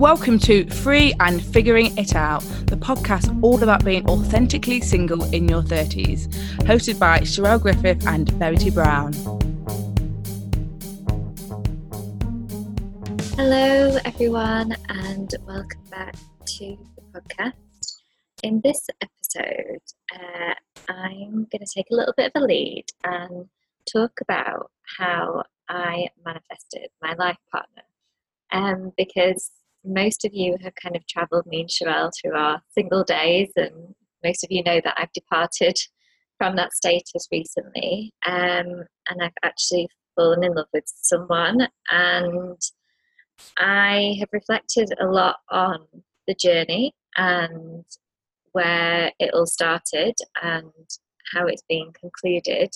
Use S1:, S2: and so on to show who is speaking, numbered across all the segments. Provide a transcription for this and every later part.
S1: Welcome to Free and Figuring It Out, the podcast all about being authentically single in your 30s, hosted by Sherelle Griffith and Verity Brown.
S2: Hello, everyone, and welcome back to the podcast. In this episode, uh, I'm going to take a little bit of a lead and talk about how I manifested my life partner. Um, because most of you have kind of travelled me and Sherelle through our single days, and most of you know that I've departed from that status recently, um, and I've actually fallen in love with someone, and I have reflected a lot on the journey and where it all started and how it's been concluded.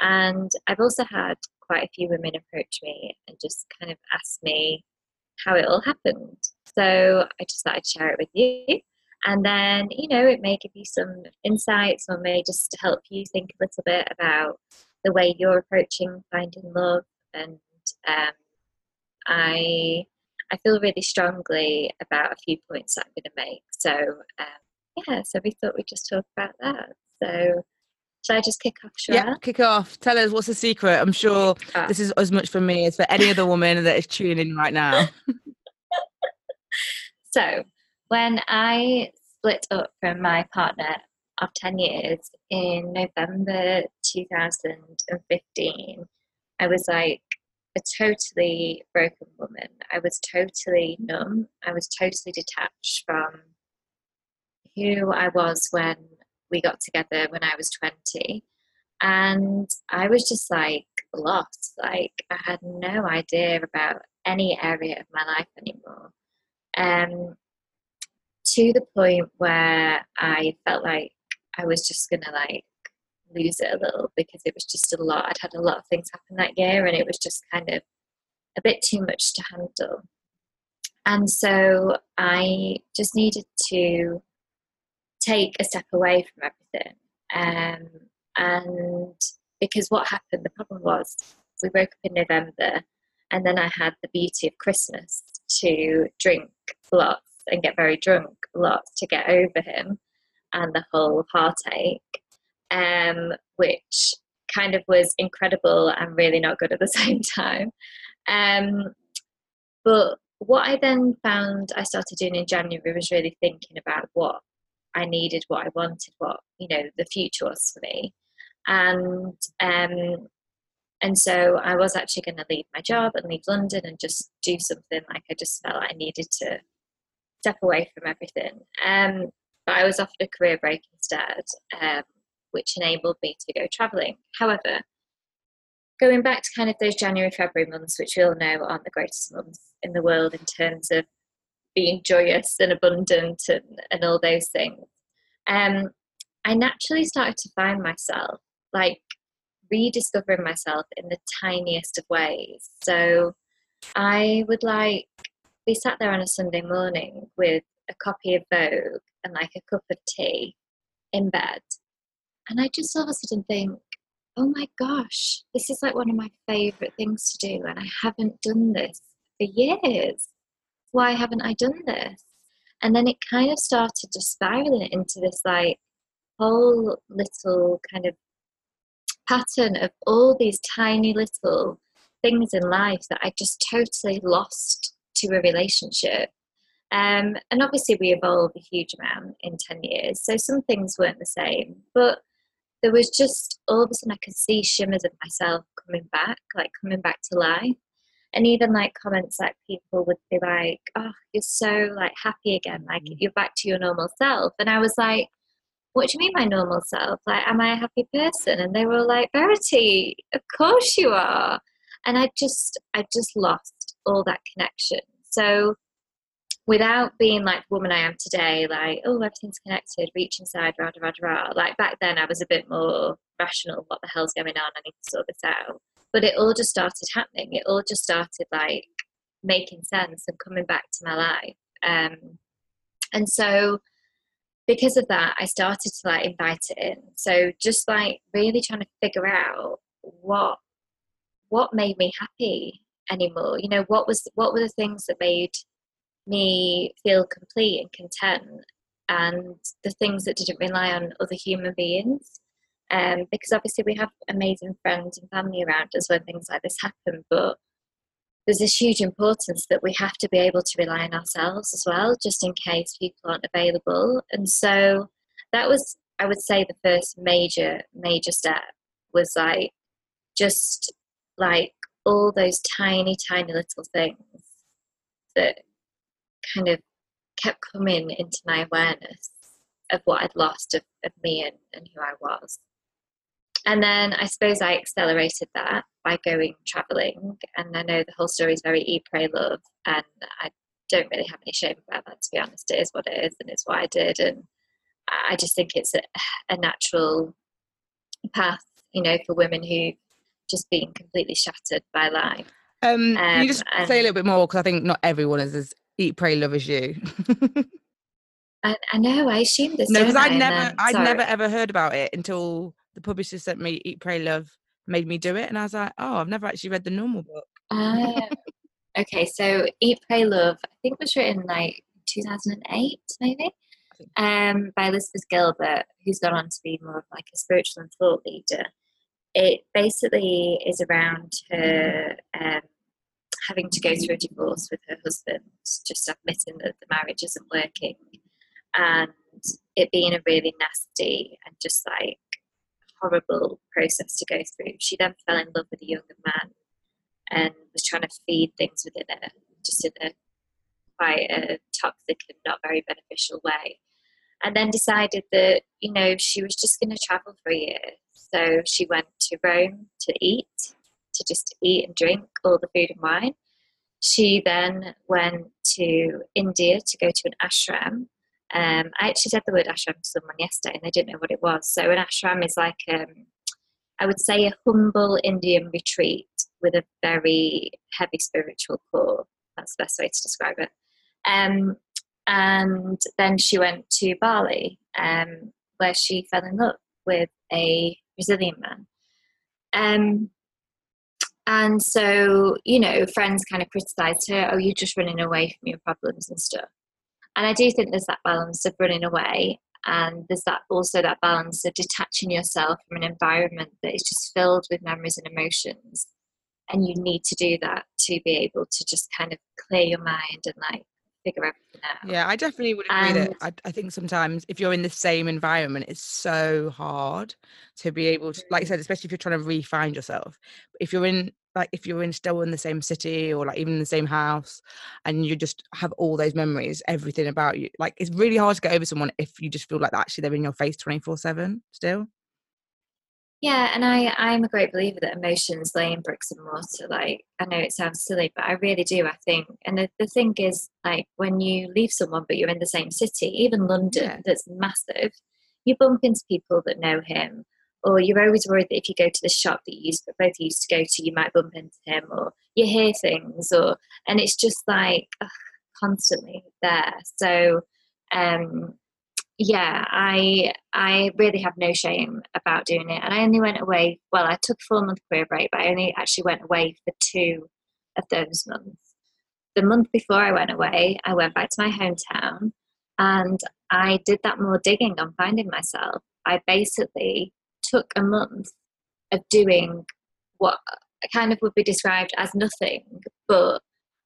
S2: And I've also had quite a few women approach me and just kind of ask me how it all happened. So I just thought I'd share it with you. And then, you know, it may give you some insights or may just help you think a little bit about the way you're approaching finding love. And um, I, I feel really strongly about a few points that I'm going to make. So, um, yeah, so we thought we'd just talk about that. So, should I just kick off?
S1: Yeah, kick off. Tell us what's the secret. I'm sure this is as much for me as for any other woman that is tuning in right now.
S2: so, when I split up from my partner of 10 years in November 2015, I was like a totally broken woman. I was totally numb. I was totally detached from who I was when we got together when I was 20. And I was just like lost. Like I had no idea about any area of my life anymore. Um, to the point where I felt like I was just gonna like lose it a little because it was just a lot. I'd had a lot of things happen that year and it was just kind of a bit too much to handle. And so I just needed to take a step away from everything. Um, and because what happened, the problem was we broke up in November, and then I had the beauty of Christmas to drink lots and get very drunk lots to get over him and the whole heartache, um, which kind of was incredible and really not good at the same time. Um, but what I then found I started doing in January was really thinking about what I needed, what I wanted, what you know the future was for me, and um, and so I was actually going to leave my job and leave London and just do something like I just felt I needed to step away from everything. Um, but I was offered a career break instead, um, which enabled me to go travelling. However, going back to kind of those January, February months, which we all know aren't the greatest months in the world in terms of being joyous and abundant and, and all those things. Um, I naturally started to find myself like rediscovering myself in the tiniest of ways. So I would like be sat there on a Sunday morning with a copy of Vogue and like a cup of tea in bed. And I just all of a sudden think, oh my gosh, this is like one of my favorite things to do. And I haven't done this for years why haven't I done this? And then it kind of started just spiraling into this like whole little kind of pattern of all these tiny little things in life that I just totally lost to a relationship. Um, and obviously, we evolved a huge amount in 10 years. So some things weren't the same. But there was just all of a sudden I could see shimmers of myself coming back, like coming back to life and even like comments like people would be like oh you're so like happy again like mm. you're back to your normal self. And i was like what do you mean my normal self? Like am i a happy person? And they were like verity of course you are. And i just i just lost all that connection. So without being like the woman i am today like oh everything's connected reach inside rah rah, rah, rah. like back then i was a bit more rational what the hell's going on? I need to sort this out but it all just started happening. It all just started like making sense and coming back to my life. Um, and so because of that i started to like invite it in. So just like really trying to figure out what what made me happy anymore. You know what was what were the things that made me feel complete and content and the things that didn't rely on other human beings. Um, because obviously we have amazing friends and family around us when things like this happen, but there's this huge importance that we have to be able to rely on ourselves as well, just in case people aren't available. And so that was, I would say, the first major, major step was like just like all those tiny, tiny little things that kind of kept coming into my awareness of what I'd lost of, of me and, and who I was. And then I suppose I accelerated that by going traveling. And I know the whole story is very eat, pray, love. And I don't really have any shame about that, to be honest. It is what it is and it's what I did. And I just think it's a, a natural path, you know, for women who've just been completely shattered by life.
S1: Um, um, can you just say a little bit more? Because I think not everyone is as eat, pray, love as you.
S2: I, I, know. I assumed this.
S1: No, because I'd never, then, I'd never ever heard about it until the publisher sent me Eat, Pray, Love, made me do it, and I was like, oh, I've never actually read the normal book.
S2: Uh, okay, so Eat, Pray, Love, I think was written like 2008, maybe, um, by Elizabeth Gilbert, who's gone on to be more of like a spiritual and thought leader. It basically is around her um, having to go through a divorce with her husband, just admitting that the marriage isn't working, and it being a really nasty and just like horrible process to go through. She then fell in love with a younger man and was trying to feed things within her, just in a quite a toxic and not very beneficial way. And then decided that, you know, she was just going to travel for a year. So she went to Rome to eat, to just eat and drink all the food and wine. She then went to India to go to an ashram um, I actually said the word ashram to someone yesterday and they didn't know what it was. So an ashram is like, um, I would say, a humble Indian retreat with a very heavy spiritual core. That's the best way to describe it. Um, and then she went to Bali, um, where she fell in love with a Brazilian man. Um, and so, you know, friends kind of criticized her, oh, you're just running away from your problems and stuff. And I do think there's that balance of running away and there's that also that balance of detaching yourself from an environment that is just filled with memories and emotions. And you need to do that to be able to just kind of clear your mind and like figure everything out.
S1: Yeah, I definitely would agree and, that I, I, think sometimes if you're in the same environment, it's so hard to be able to, like I said, mm. especially if you're trying to re-find yourself. If you're in like if you're in still in the same city or like even in the same house and you just have all those memories everything about you like it's really hard to get over someone if you just feel like actually they're in your face 24 7 still
S2: yeah and i i'm a great believer that emotions lay in bricks and mortar like i know it sounds silly but i really do i think and the, the thing is like when you leave someone but you're in the same city even london yeah. that's massive you bump into people that know him or you're always worried that if you go to the shop that you used, both used to go to, you might bump into him, or you hear things, or and it's just like ugh, constantly there. So, um, yeah, I I really have no shame about doing it, and I only went away. Well, I took a four month career break, but I only actually went away for two of those months. The month before I went away, I went back to my hometown, and I did that more digging on finding myself. I basically took a month of doing what kind of would be described as nothing, but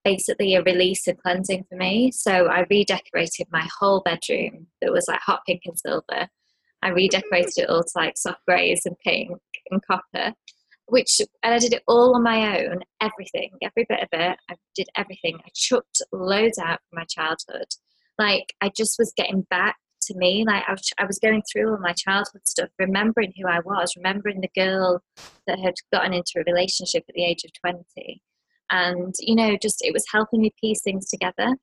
S2: basically a release and cleansing for me. So I redecorated my whole bedroom that was like hot pink and silver. I redecorated it all to like soft greys and pink and copper, which, and I did it all on my own, everything, every bit of it. I did everything. I chucked loads out from my childhood. Like I just was getting back to me. Like I was, I was going through all my childhood stuff, remembering who I was, remembering the girl that had gotten into a relationship at the age of 20. And, you know, just it was helping me piece things together.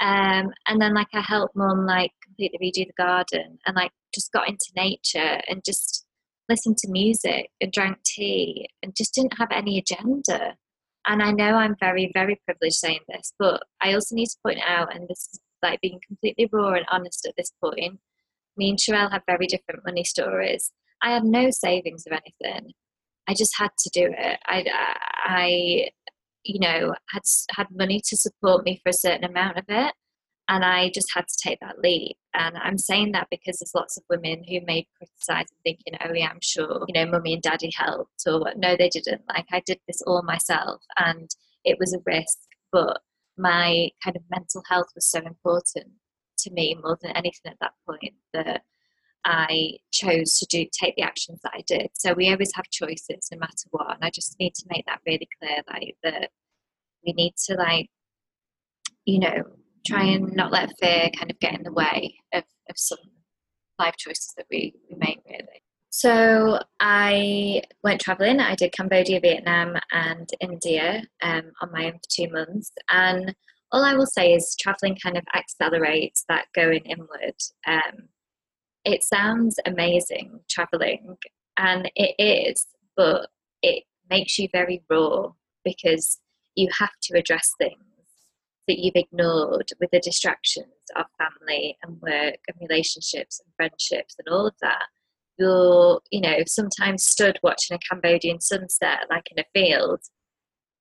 S2: Um, and then, like, I helped mum, like, completely redo the garden and, like, just got into nature and just listened to music and drank tea and just didn't have any agenda. And I know I'm very, very privileged saying this, but I also need to point out, and this is like being completely raw and honest at this point. Me and Sherelle have very different money stories. I had no savings of anything. I just had to do it. I, I, you know, had had money to support me for a certain amount of it, And I just had to take that leap. And I'm saying that because there's lots of women who may criticize and thinking, oh, yeah, I'm sure, you know, mummy and daddy helped, or no, they didn't. Like, I did this all myself, and it was a risk. But my kind of mental health was so important to me more than anything at that point that I chose to do take the actions that I did. So we always have choices no matter what. And I just need to make that really clear like that we need to like, you know, try and not let fear kind of get in the way of, of some life choices that we, we make really. So I went traveling. I did Cambodia, Vietnam, and India um, on my own for two months. And all I will say is traveling kind of accelerates that going inward. Um, it sounds amazing traveling, and it is, but it makes you very raw because you have to address things that you've ignored with the distractions of family and work and relationships and friendships and all of that. You're, you know, sometimes stood watching a Cambodian sunset like in a field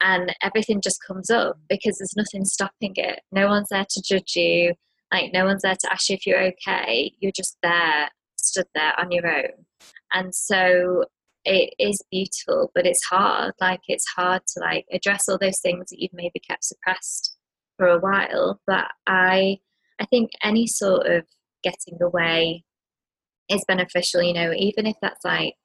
S2: and everything just comes up because there's nothing stopping it. No one's there to judge you. Like no one's there to ask you if you're okay. You're just there, stood there on your own. And so it is beautiful, but it's hard. Like it's hard to like address all those things that you've maybe kept suppressed for a while. But I I think any sort of getting away is beneficial, you know, even if that's like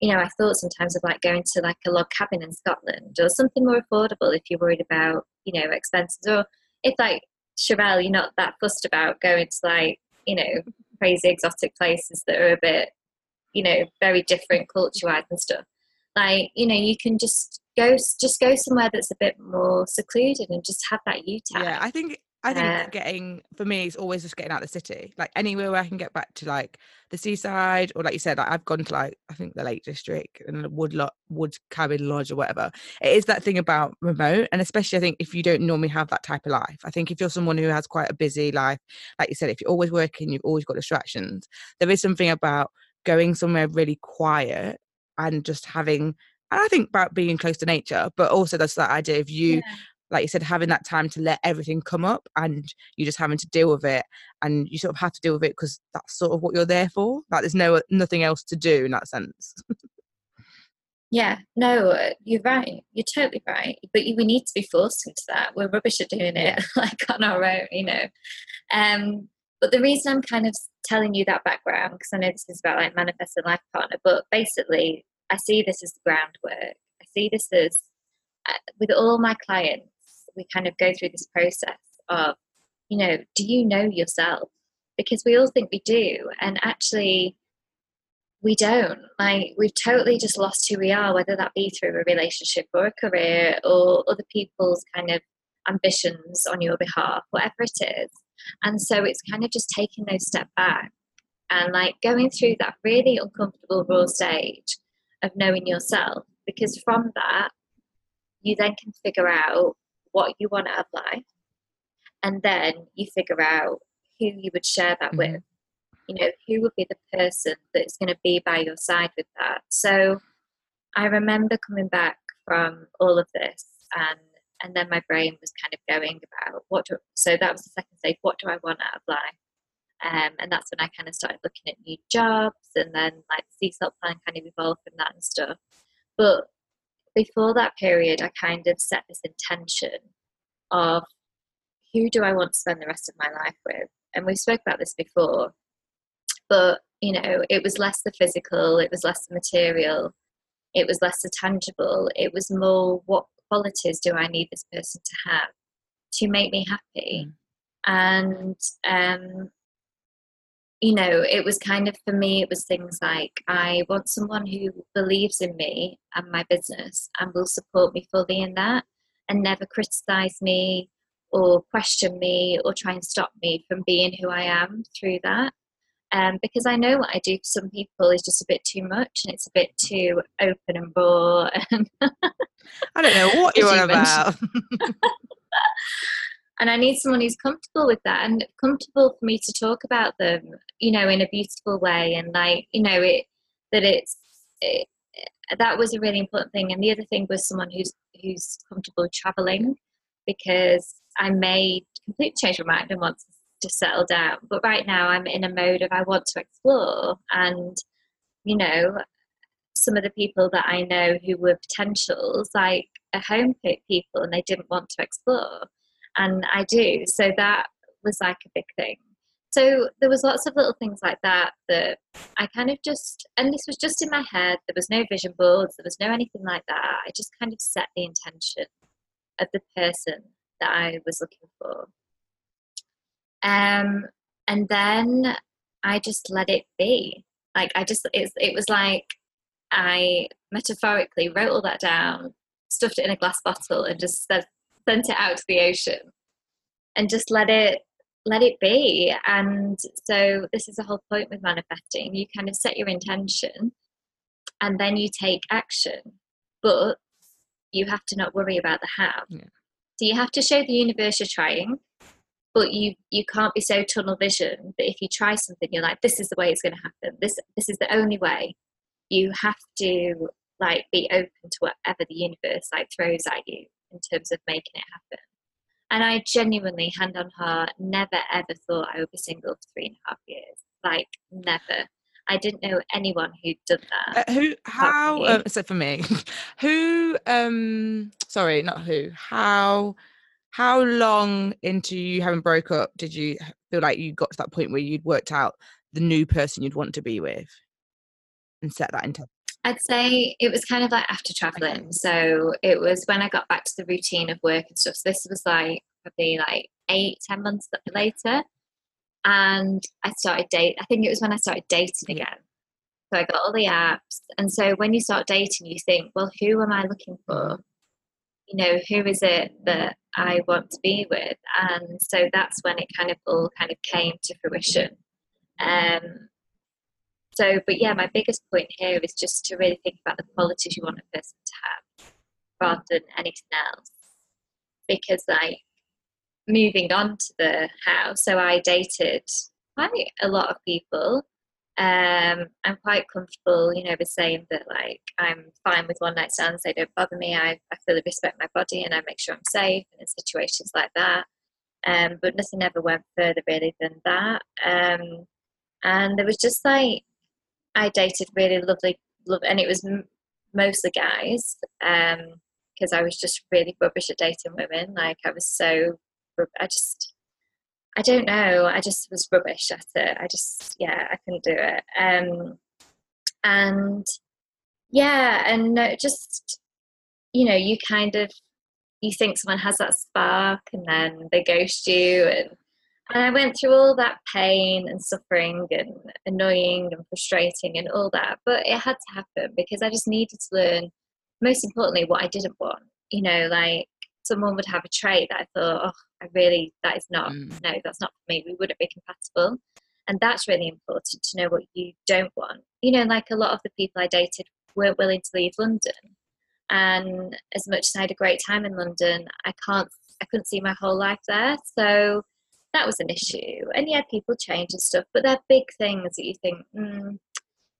S2: you know, I thought sometimes of like going to like a log cabin in Scotland or something more affordable if you're worried about, you know, expenses. Or if like Sherelle, you're not that fussed about going to like, you know, crazy exotic places that are a bit, you know, very different culture wise and stuff. Like, you know, you can just go just go somewhere that's a bit more secluded and just have that you time.
S1: Yeah, I think I think uh, getting for me is always just getting out of the city. Like anywhere where I can get back to like the seaside or like you said, like I've gone to like I think the Lake District and the Wood Lo- Wood Cabin Lodge or whatever. It is that thing about remote and especially I think if you don't normally have that type of life. I think if you're someone who has quite a busy life, like you said, if you're always working, you've always got distractions. There is something about going somewhere really quiet and just having and I think about being close to nature, but also there's that idea of you yeah like you said, having that time to let everything come up and you just having to deal with it and you sort of have to deal with it because that's sort of what you're there for. Like there's no nothing else to do in that sense.
S2: yeah, no, uh, you're right. You're totally right. But we need to be forced into that. We're rubbish at doing it like on our own, you know. Um, but the reason I'm kind of telling you that background, because I know this is about like manifesting life partner, but basically I see this as the groundwork. I see this as uh, with all my clients we kind of go through this process of, you know, do you know yourself? Because we all think we do, and actually, we don't. Like, we've totally just lost who we are, whether that be through a relationship or a career or other people's kind of ambitions on your behalf, whatever it is. And so it's kind of just taking those step back and like going through that really uncomfortable raw stage of knowing yourself because from that you then can figure out what you want to apply, and then you figure out who you would share that mm-hmm. with. You know, who would be the person that's going to be by your side with that. So I remember coming back from all of this and and then my brain was kind of going about what do, so that was the second stage what do i want to apply um, and that's when i kind of started looking at new jobs and then like the CSALT plan kind of evolved from that and stuff but before that period, I kind of set this intention of who do I want to spend the rest of my life with? And we spoke about this before, but you know, it was less the physical, it was less the material, it was less the tangible, it was more what qualities do I need this person to have to make me happy? Mm. And um, you know, it was kind of for me, it was things like I want someone who believes in me and my business and will support me fully in that and never criticize me or question me or try and stop me from being who I am through that. Um, because I know what I do for some people is just a bit too much and it's a bit too open and raw. And
S1: I don't know what you're on about.
S2: and I need someone who's comfortable with that and comfortable for me to talk about them, you know, in a beautiful way and like, you know, it that it's it, that was a really important thing. And the other thing was someone who's who's comfortable traveling because I made completely change my mind and want to to settle down. But right now, I'm in a mode of I want to explore. And, you know, some of the people that I know who were potentials, like a home people, and they didn't want to explore. And I do. So that was like a big thing. So there was lots of little things like that that I kind of just, and this was just in my head. There was no vision boards. There was no anything like that. I just kind of set the intention of the person that I was looking for. Um, and then I just let it be. Like I just, it, it was like I metaphorically wrote all that down, stuffed it in a glass bottle, and just said, sent it out to the ocean, and just let it let it be. And so this is the whole point with manifesting. You kind of set your intention, and then you take action, but you have to not worry about the how. Yeah. So you have to show the universe you're trying, but you you can't be so tunnel vision that if you try something, you're like, this is the way it's going to happen. This this is the only way. You have to like be open to whatever the universe like throws at you in terms of making it happen. And I genuinely, hand on heart, never ever thought I would be single for three and a half years. Like never. I didn't know anyone who'd done that.
S1: Uh, who? How? Uh, so for me, who? Um, sorry, not who. How? How long into you having broke up did you feel like you got to that point where you'd worked out the new person you'd want to be with, and set that into?
S2: I'd say it was kind of like after traveling. So it was when I got back to the routine of work and stuff. So this was like probably like eight, ten months later and I started date. I think it was when I started dating again. So I got all the apps, and so when you start dating, you think, well, who am I looking for? You know, who is it that I want to be with? And so that's when it kind of all kind of came to fruition. Um, so, but yeah, my biggest point here is just to really think about the qualities you want a person to have, rather than anything else. Because like moving on to the how, so I dated quite a lot of people. Um, I'm quite comfortable, you know, with saying that like I'm fine with one night stands. They don't bother me. I, I fully respect my body and I make sure I'm safe in situations like that. Um, but nothing ever went further really than that. Um, and there was just like I dated really lovely, love, and it was m- mostly guys because um, I was just really rubbish at dating women. Like I was so I just, I don't know. I just was rubbish at it. I just, yeah, I couldn't do it. Um, and yeah, and just, you know, you kind of, you think someone has that spark and then they ghost you and and I went through all that pain and suffering and annoying and frustrating and all that. But it had to happen because I just needed to learn, most importantly, what I didn't want. You know, like someone would have a trait that I thought, oh, I really, that is not, mm. no, that's not for me. We wouldn't be compatible. And that's really important to know what you don't want. You know, like a lot of the people I dated weren't willing to leave London. And as much as I had a great time in London, I can't, I couldn't see my whole life there. So that was an issue. And yeah, people change and stuff, but they're big things that you think, mm.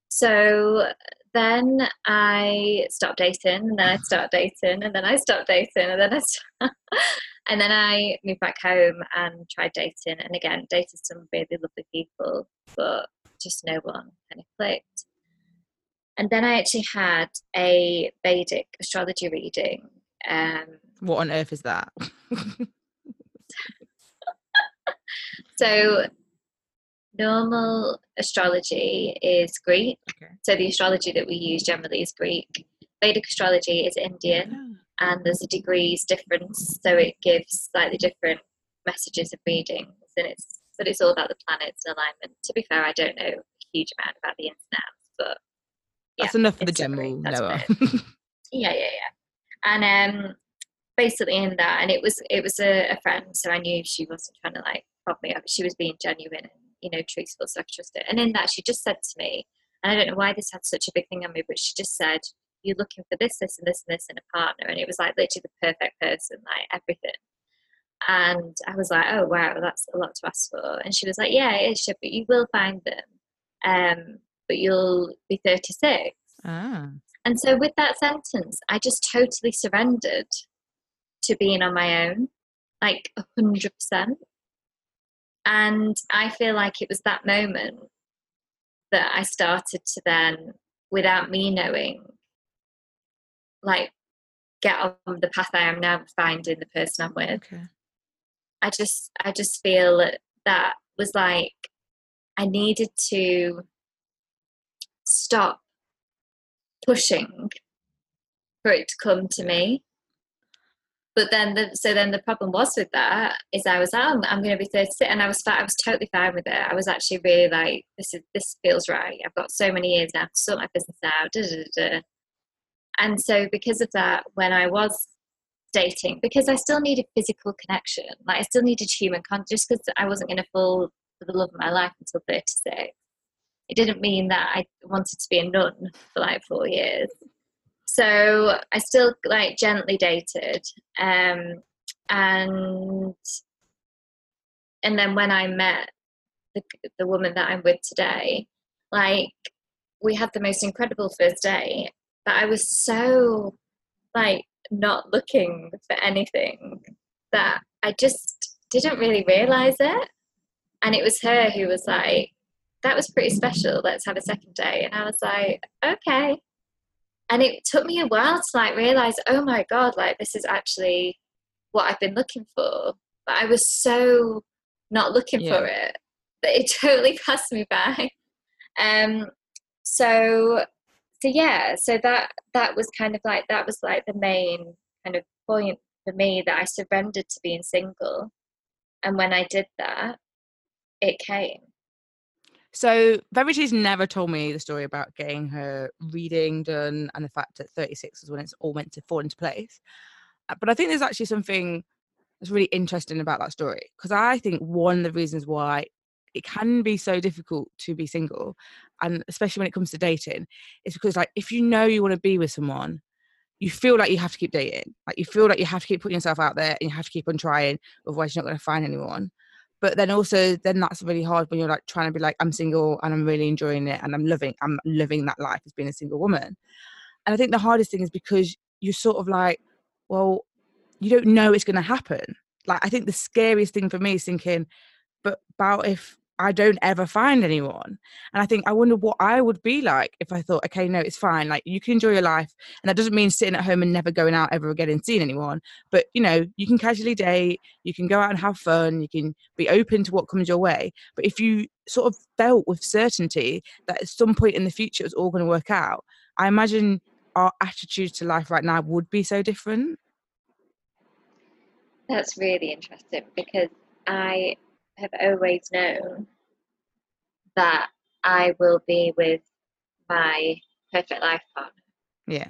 S2: so then I stopped dating, and then I started dating, and then I stopped dating, and then I stopped, and then I moved back home and tried dating, and again dated some really lovely people, but just no one kind of clicked. And then I actually had a Vedic astrology reading. Um,
S1: what on earth is that?
S2: so normal astrology is Greek. Okay. So the astrology that we use generally is Greek. Vedic astrology is Indian, and there's a degrees difference, so it gives slightly different messages of readings, and it's but it's all about the planets and alignment. To be fair, I don't know a huge amount about the outs, but
S1: yeah, that's enough for the general knower.
S2: yeah, yeah, yeah. And um, basically in that, and it was it was a, a friend, so I knew she wasn't trying to like up. She was being genuine and you know, truthful, so I trust it. And in that, she just said to me, and I don't know why this had such a big thing on me, but she just said, You're looking for this, this, and this, and this in a partner. And it was like literally the perfect person, like everything. And I was like, Oh, wow, that's a lot to ask for. And she was like, Yeah, it is, but you will find them. Um, but you'll be 36. Ah. And so with that sentence, I just totally surrendered to being on my own, like 100%. And I feel like it was that moment that I started to then, without me knowing, like get on the path I am now finding the person I'm with.
S1: Okay.
S2: I just I just feel that that was like I needed to stop pushing for it to come to me. But then, the, so then the problem was with that is I was, oh, I'm, I'm going to be 36, and I was, I was totally fine with it. I was actually really like, this is, this feels right. I've got so many years now to sort my business out. Da, da, da, and so because of that, when I was dating, because I still needed physical connection, like I still needed human contact, just because I wasn't going to fall for the love of my life until 36. It didn't mean that I wanted to be a nun for like four years. So I still like gently dated. Um, and and then when I met the, the woman that I'm with today, like we had the most incredible first day, but I was so like not looking for anything that I just didn't really realize it. And it was her who was like, that was pretty special. Let's have a second day. And I was like, okay. And it took me a while to like realize, oh my God, like this is actually what I've been looking for. But I was so not looking yeah. for it that it totally passed me by. Um, so, so yeah, so that that was kind of like that was like the main kind of point for me that I surrendered to being single, and when I did that, it came.
S1: So Verity's never told me the story about getting her reading done and the fact that 36 is when it's all meant to fall into place. Uh, but I think there's actually something that's really interesting about that story because I think one of the reasons why it can be so difficult to be single and especially when it comes to dating is because like if you know you want to be with someone you feel like you have to keep dating like you feel like you have to keep putting yourself out there and you have to keep on trying otherwise you're not going to find anyone but then also then that's really hard when you're like trying to be like i'm single and i'm really enjoying it and i'm loving i'm living that life as being a single woman. And i think the hardest thing is because you're sort of like well you don't know it's going to happen. Like i think the scariest thing for me is thinking but about if I don't ever find anyone. And I think I wonder what I would be like if I thought, okay, no, it's fine. Like you can enjoy your life. And that doesn't mean sitting at home and never going out ever again and seeing anyone. But you know, you can casually date, you can go out and have fun, you can be open to what comes your way. But if you sort of felt with certainty that at some point in the future it's all going to work out, I imagine our attitude to life right now would be so different.
S2: That's really interesting because I have always known that I will be with my perfect life partner.
S1: Yeah.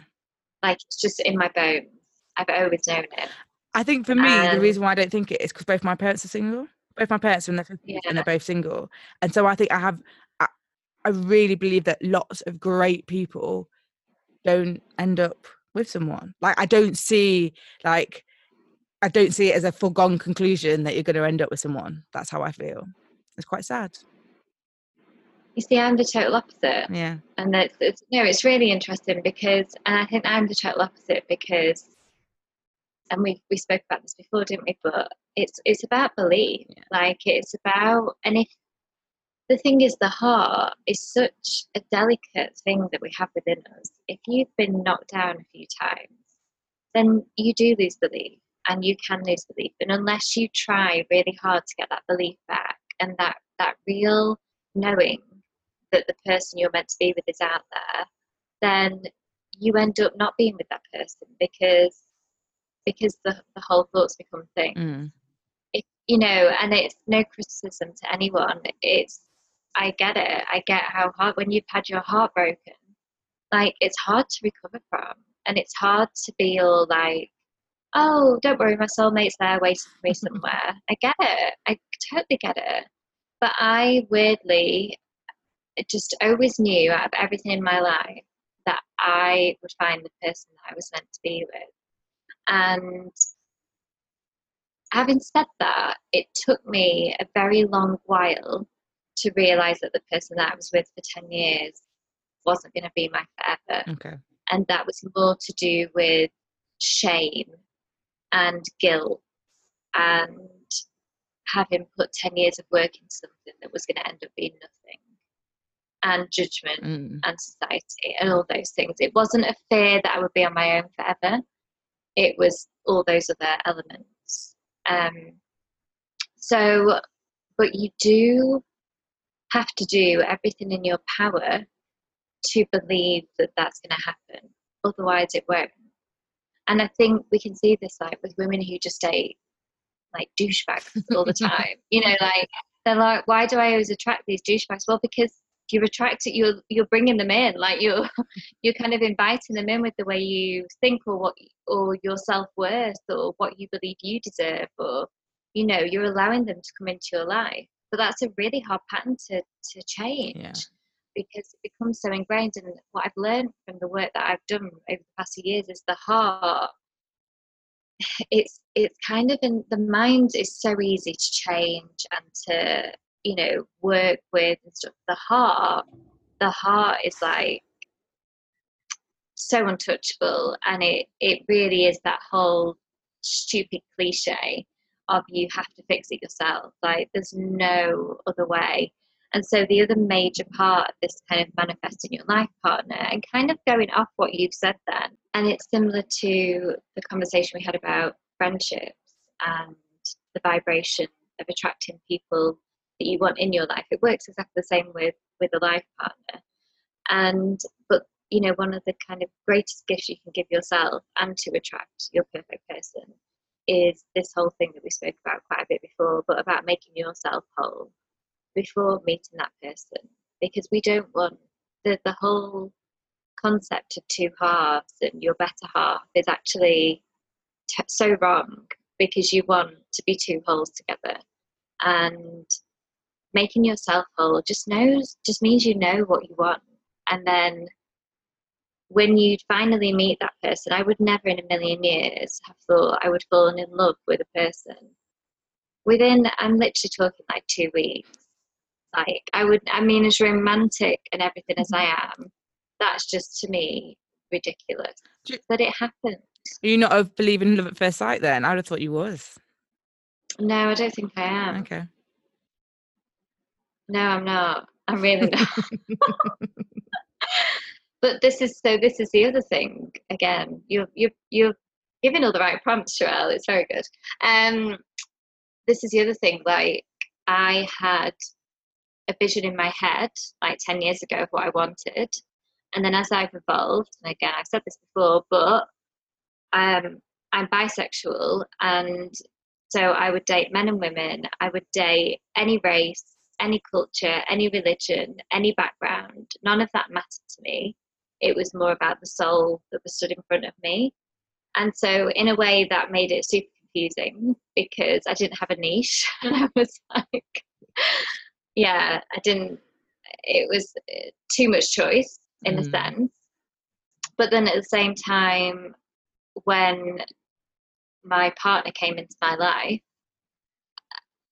S2: Like it's just in my bones. I've always known it.
S1: I think for me, um, the reason why I don't think it is because both my parents are single. Both my parents are in their 50s yeah. and they're both single. And so I think I have, I, I really believe that lots of great people don't end up with someone. Like I don't see like I don't see it as a foregone conclusion that you're going to end up with someone. That's how I feel. It's quite sad.
S2: You see, I'm the total opposite.
S1: Yeah.
S2: And it's, it's no, it's really interesting because, and I think I'm the total opposite because, and we we spoke about this before, didn't we? But it's it's about belief. Yeah. Like it's about, and if the thing is, the heart is such a delicate thing that we have within us. If you've been knocked down a few times, then you do lose belief and you can lose belief. And unless you try really hard to get that belief back and that, that real knowing that the person you're meant to be with is out there, then you end up not being with that person because because the, the whole thoughts become things. Mm. If, you know, and it's no criticism to anyone. It's I get it. I get how hard when you've had your heart broken, like it's hard to recover from, and it's hard to feel like oh, don't worry, my soulmate's there waiting for me somewhere. I get it. I totally get it. But I weirdly just always knew out of everything in my life that I would find the person that I was meant to be with. And having said that, it took me a very long while to realize that the person that I was with for 10 years wasn't going to be my forever.
S1: Okay.
S2: And that was more to do with shame and guilt and having put 10 years of work into something that was going to end up being nothing and judgment
S1: Mm.
S2: and society and all those things. It wasn't a fear that I would be on my own forever. It was all those other elements. Um, so, but you do have to do everything in your power to believe that that's going to happen. Otherwise, it won't. And I think we can see this like with women who just date like douchebags all the time. you know, like they're like, why do I always attract these douchebags? Well, because you're attracted, you're you're bringing them in, like you're you're kind of inviting them in with the way you think or what or your self worth or what you believe you deserve, or you know, you're allowing them to come into your life. But that's a really hard pattern to to change.
S1: Yeah.
S2: Because it becomes so ingrained, and what I've learned from the work that I've done over the past few years is the heart it's it's kind of in the mind is so easy to change and to you know work with and stuff. The heart the heart is like so untouchable and it it really is that whole stupid cliche of you have to fix it yourself. Like there's no other way and so the other major part of this kind of manifesting your life partner and kind of going off what you've said then and it's similar to the conversation we had about friendships and the vibration of attracting people that you want in your life. It works exactly the same with with a life partner. And but you know, one of the kind of greatest gifts you can give yourself and to attract your perfect person is this whole thing that we spoke about quite a bit before, but about making yourself whole before meeting that person. Because we don't want the the whole concept of two halves and your better half is actually t- so wrong because you want to be two wholes together. And making yourself whole just knows just means you know what you want. And then when you finally meet that person i would never in a million years have thought i would fall in love with a person. Within i'm literally talking like two weeks like i would i mean as romantic and everything as i am that's just to me ridiculous
S1: you-
S2: but it happened
S1: Are you not of believing in love at first sight then? I would have thought you was.
S2: no i don't think i am
S1: Okay.
S2: no i'm not i'm really not but this is so this is the other thing again you're you're you're giving all the right prompts Sherelle. it's very good um this is the other thing like i had a vision in my head like 10 years ago of what i wanted and then as i've evolved and again i've said this before but um i'm bisexual and so i would date men and women i would date any race any culture any religion any background none of that mattered to me it was more about the soul that was stood in front of me. And so, in a way, that made it super confusing because I didn't have a niche. And I was like, yeah, I didn't, it was uh, too much choice in a
S1: Mm.
S2: sense. But then at the same time, when my partner came into my life,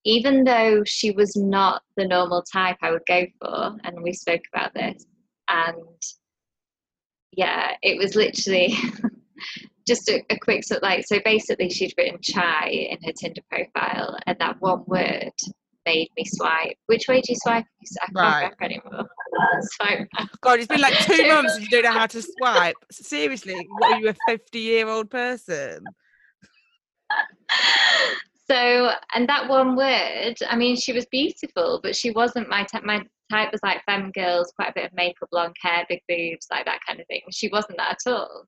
S2: even though she was not the normal type I would go for, and we spoke about this, and yeah, it was literally just a, a quick sort of like so basically she'd written chai in her Tinder profile and that one word made me swipe. Which way do you swipe? I can't
S1: Right.
S2: remember anymore. swipe.
S1: Uh, God, it's been like two months and you don't know how to swipe. Seriously, what are you, a 50 year old person?
S2: so and that one word, I mean she was beautiful, but she wasn't my type my type was like femme girls, quite a bit of makeup, long hair, big boobs, like that kind of thing. She wasn't that at all.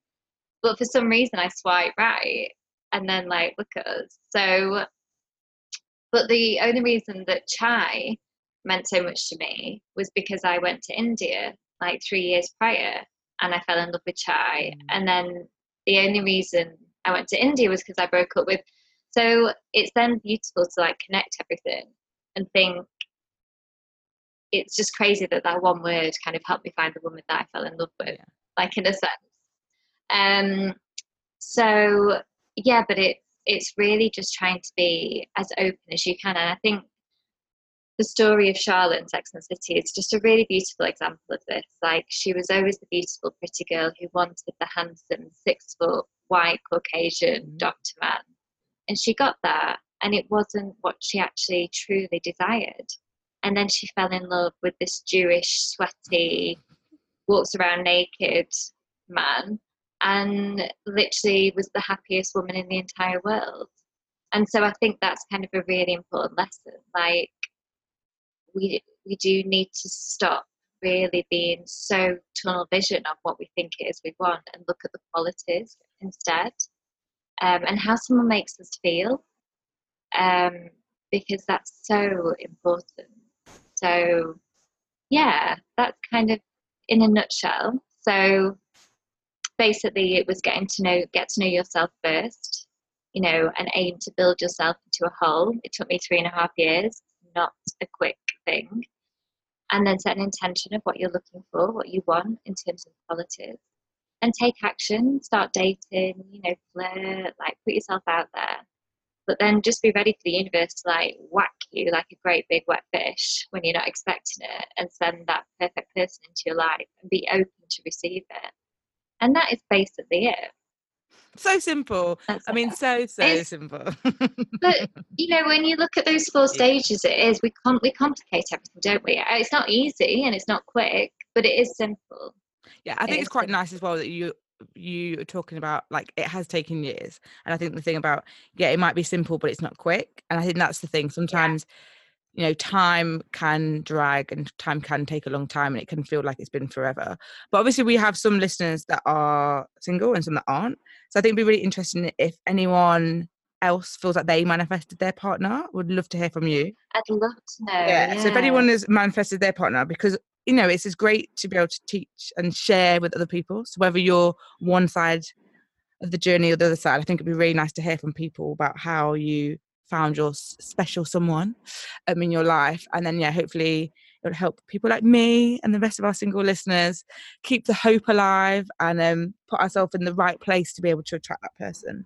S2: But for some reason I swipe right and then like look at us. So but the only reason that chai meant so much to me was because I went to India like three years prior and I fell in love with chai.
S1: Mm.
S2: And then the only reason I went to India was because I broke up with. So it's then beautiful to like connect everything and think it's just crazy that that one word kind of helped me find the woman that I fell in love with,
S1: Yeah.
S2: like in a sense. Um, so yeah, but it it's really just trying to be as open as you can, and I think the story of Charlotte in Sex and the City is just a really beautiful example of this. Like she was always the beautiful, pretty girl who wanted the handsome, six foot, white, Caucasian
S1: Mhm.
S2: doctor man, and she got that. and it wasn't what she actually truly desired. And then she fell in love with this Jewish, sweaty, walks around naked man and literally was the happiest woman in the entire world. And so I think that's kind of a really important lesson. Like we we do need to stop really being so tunnel vision of what we think it is we want and look at the qualities instead um, and how someone makes us feel um, because that's so important so yeah that's kind of in a nutshell so basically it was getting to know get to know yourself first you know and aim to build yourself into a whole it took me three and a half years not a quick thing and then set an intention of what you're looking for, what you want in terms of qualities, and take action. Start dating, you know, flirt, like put yourself out there. But then just be ready for the universe to like whack you like a great big wet fish when you're not expecting it and send that perfect person into your life and be open to receive it. And that is basically it
S1: so simple. That's I mean, so so it's, simple.
S2: but you know, when you look at those four stages, it is we com- we complicate everything, don't we? Uh, it's not easy and it's not quick, but it is simple.
S1: Yeah, I think it it's quite simple. nice as well that you you are talking about like it has taken years and i think the thing about yeah it might be simple but it's not quick and i think that's the thing sometimes yeah you know time can drag and time can take a long time and it can feel like it's been forever. But obviously we have some listeners that are single and some that aren't. So i think it'd be really interesting if anyone else feels like they manifested their partner. Would love to hear from you.
S2: I'd love to know
S1: yeah, yeah. so if anyone has manifested their partner because you know it's just great to be able to teach and share with other people. So whether you're one side of the journey or the other side i think it'd be really nice to hear from people about how you found your special someone um, in your life and then yeah hopefully it'll help people like me and the rest of our single listeners keep the hope alive and um, put ourselves in the right place to be able to attract that person